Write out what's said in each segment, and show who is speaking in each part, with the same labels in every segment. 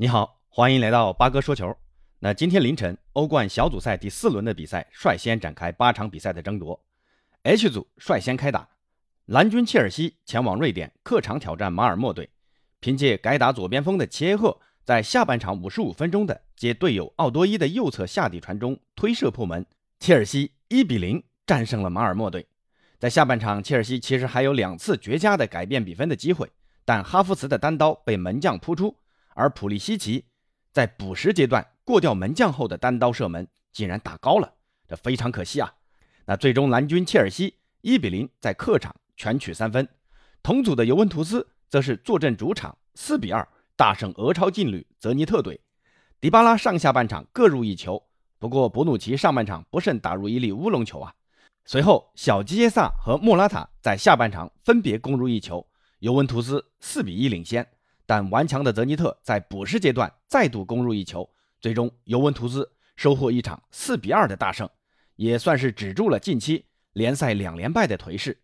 Speaker 1: 你好，欢迎来到八哥说球。那今天凌晨，欧冠小组赛第四轮的比赛率先展开八场比赛的争夺。H 组率先开打，蓝军切尔西前往瑞典客场挑战马尔默队。凭借改打左边锋的切赫，在下半场五十五分钟的接队友奥多伊的右侧下底传中推射破门，切尔西一比零战胜了马尔默队。在下半场，切尔西其实还有两次绝佳的改变比分的机会，但哈弗茨的单刀被门将扑出。而普利西奇在补时阶段过掉门将后的单刀射门竟然打高了，这非常可惜啊！那最终蓝军切尔西一比零在客场全取三分，同组的尤文图斯则是坐镇主场四比二大胜俄超劲旅泽尼特队。迪巴拉上下半场各入一球，不过博努奇上半场不慎打入一粒乌龙球啊。随后小基耶萨和莫拉塔在下半场分别攻入一球，尤文图斯四比一领先。但顽强的泽尼特在补时阶段再度攻入一球，最终尤文图斯收获一场四比二的大胜，也算是止住了近期联赛两连败的颓势。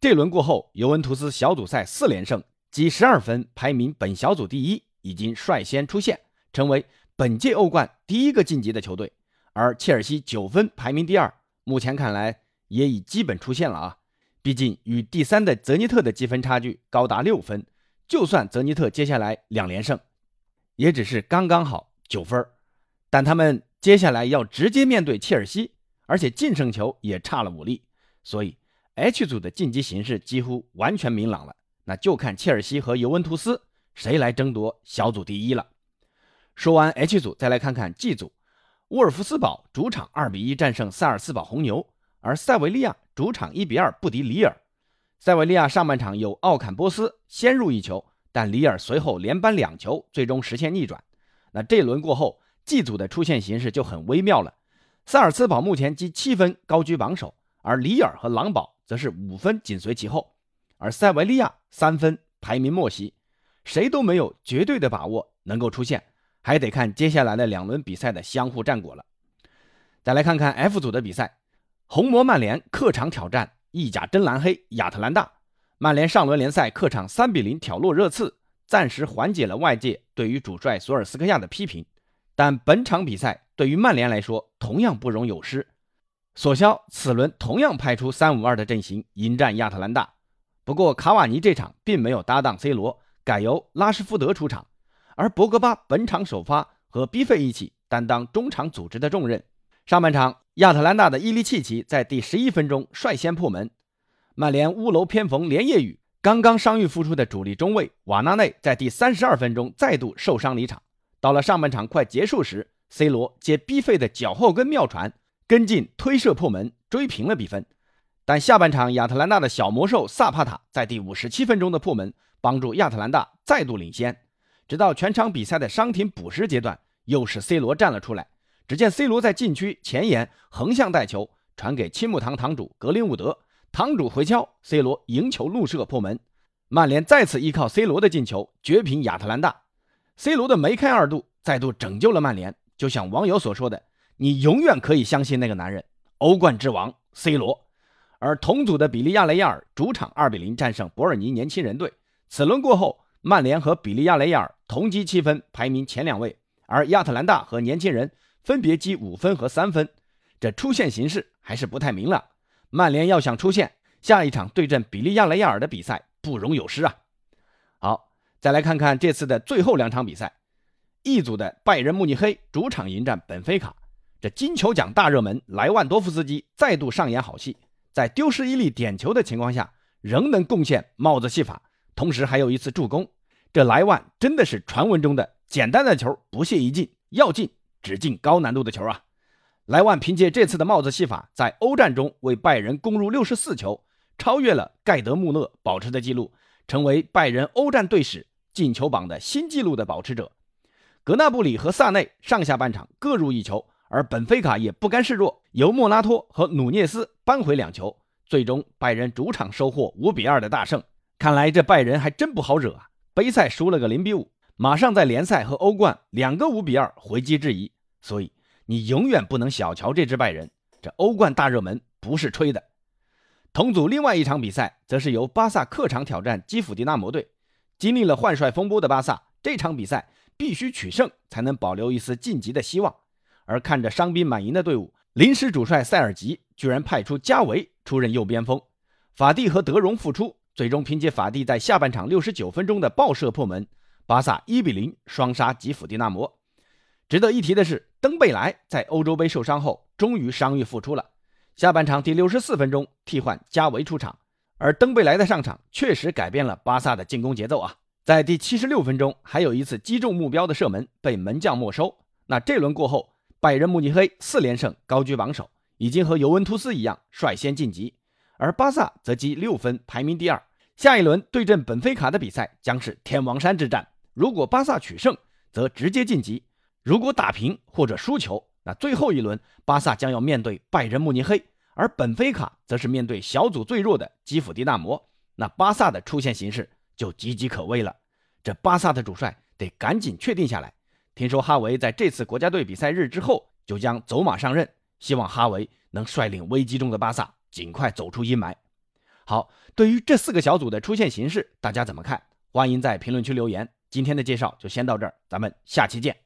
Speaker 1: 这轮过后，尤文图斯小组赛四连胜，积十二分，排名本小组第一，已经率先出线，成为本届欧冠第一个晋级的球队。而切尔西九分，排名第二，目前看来也已基本出现了啊，毕竟与第三的泽尼特的积分差距高达六分。就算泽尼特接下来两连胜，也只是刚刚好九分但他们接下来要直接面对切尔西，而且净胜球也差了五粒，所以 H 组的晋级形势几乎完全明朗了。那就看切尔西和尤文图斯谁来争夺小组第一了。说完 H 组，再来看看 G 组，沃尔夫斯堡主场二比一战胜萨尔斯堡红牛，而塞维利亚主场一比二不敌里尔。塞维利亚上半场有奥坎波斯先入一球，但里尔随后连扳两球，最终实现逆转。那这轮过后，G 组的出线形势就很微妙了。萨尔茨堡目前积七分，高居榜首，而里尔和狼堡则是五分紧随其后，而塞维利亚三分排名末席，谁都没有绝对的把握能够出线，还得看接下来的两轮比赛的相互战果了。再来看看 F 组的比赛，红魔曼联客场挑战。意甲真蓝黑亚特兰大，曼联上轮联赛客场三比零挑落热刺，暂时缓解了外界对于主帅索尔斯克亚的批评。但本场比赛对于曼联来说同样不容有失，索肖此轮同样派出三五二的阵型迎战亚特兰大。不过卡瓦尼这场并没有搭档 C 罗，改由拉什福德出场，而博格巴本场首发和 B 费一起担当中场组织的重任。上半场。亚特兰大的伊利契奇在第十一分钟率先破门，曼联屋楼偏逢连夜雨，刚刚伤愈复出的主力中卫瓦纳内在第三十二分钟再度受伤离场。到了上半场快结束时，C 罗接 B 费的脚后跟妙传，跟进推射破门，追平了比分。但下半场亚特兰大的小魔兽萨帕塔在第五十七分钟的破门，帮助亚特兰大再度领先。直到全场比赛的伤停补时阶段，又是 C 罗站了出来。只见 C 罗在禁区前沿横向带球，传给青木堂堂主格林伍德，堂主回敲，C 罗迎球怒射破门。曼联再次依靠 C 罗的进球绝平亚特兰大。C 罗的梅开二度再度拯救了曼联。就像网友所说的：“你永远可以相信那个男人，欧冠之王 C 罗。”而同组的比利亚雷亚尔主场2比0战胜伯尔尼年轻人队。此轮过后，曼联和比利亚雷亚尔同积七分，排名前两位，而亚特兰大和年轻人。分别积五分和三分，这出线形势还是不太明朗。曼联要想出线，下一场对阵比利亚雷亚尔的比赛不容有失啊！好，再来看看这次的最后两场比赛。一组的拜仁慕尼黑主场迎战本菲卡，这金球奖大热门莱万多夫斯基再度上演好戏，在丢失一粒点球的情况下，仍能贡献帽子戏法，同时还有一次助攻。这莱万真的是传闻中的简单的球不屑一进，要进。只进高难度的球啊！莱万凭借这次的帽子戏法，在欧战中为拜仁攻入六十四球，超越了盖德穆勒保持的记录，成为拜仁欧战队史进球榜的新纪录的保持者。格纳布里和萨内上下半场各入一球，而本菲卡也不甘示弱，由莫拉托和努涅斯扳回两球，最终拜仁主场收获五比二的大胜。看来这拜仁还真不好惹啊！杯赛输了个零比五，马上在联赛和欧冠两个五比二回击质疑。所以你永远不能小瞧这支拜仁，这欧冠大热门不是吹的。同组另外一场比赛，则是由巴萨客场挑战基辅迪纳摩队。经历了换帅风波的巴萨，这场比赛必须取胜才能保留一丝晋级的希望。而看着伤兵满营的队伍，临时主帅塞尔吉居然派出加维出任右边锋，法蒂和德容复出，最终凭借法蒂在下半场六十九分钟的爆射破门，巴萨一比零双杀吉普迪纳摩。值得一提的是，登贝莱在欧洲杯受伤后终于伤愈复出了，下半场第六十四分钟替换加维出场，而登贝莱的上场确实改变了巴萨的进攻节奏啊！在第七十六分钟，还有一次击中目标的射门被门将没收。那这轮过后，拜仁慕尼黑四连胜，高居榜首，已经和尤文图斯一样率先晋级，而巴萨则积六分排名第二。下一轮对阵本菲卡的比赛将是天王山之战，如果巴萨取胜，则直接晋级。如果打平或者输球，那最后一轮巴萨将要面对拜仁慕尼黑，而本菲卡则是面对小组最弱的基辅迪纳摩。那巴萨的出线形势就岌岌可危了。这巴萨的主帅得赶紧确定下来。听说哈维在这次国家队比赛日之后就将走马上任，希望哈维能率领危机中的巴萨尽快走出阴霾。好，对于这四个小组的出线形势，大家怎么看？欢迎在评论区留言。今天的介绍就先到这儿，咱们下期见。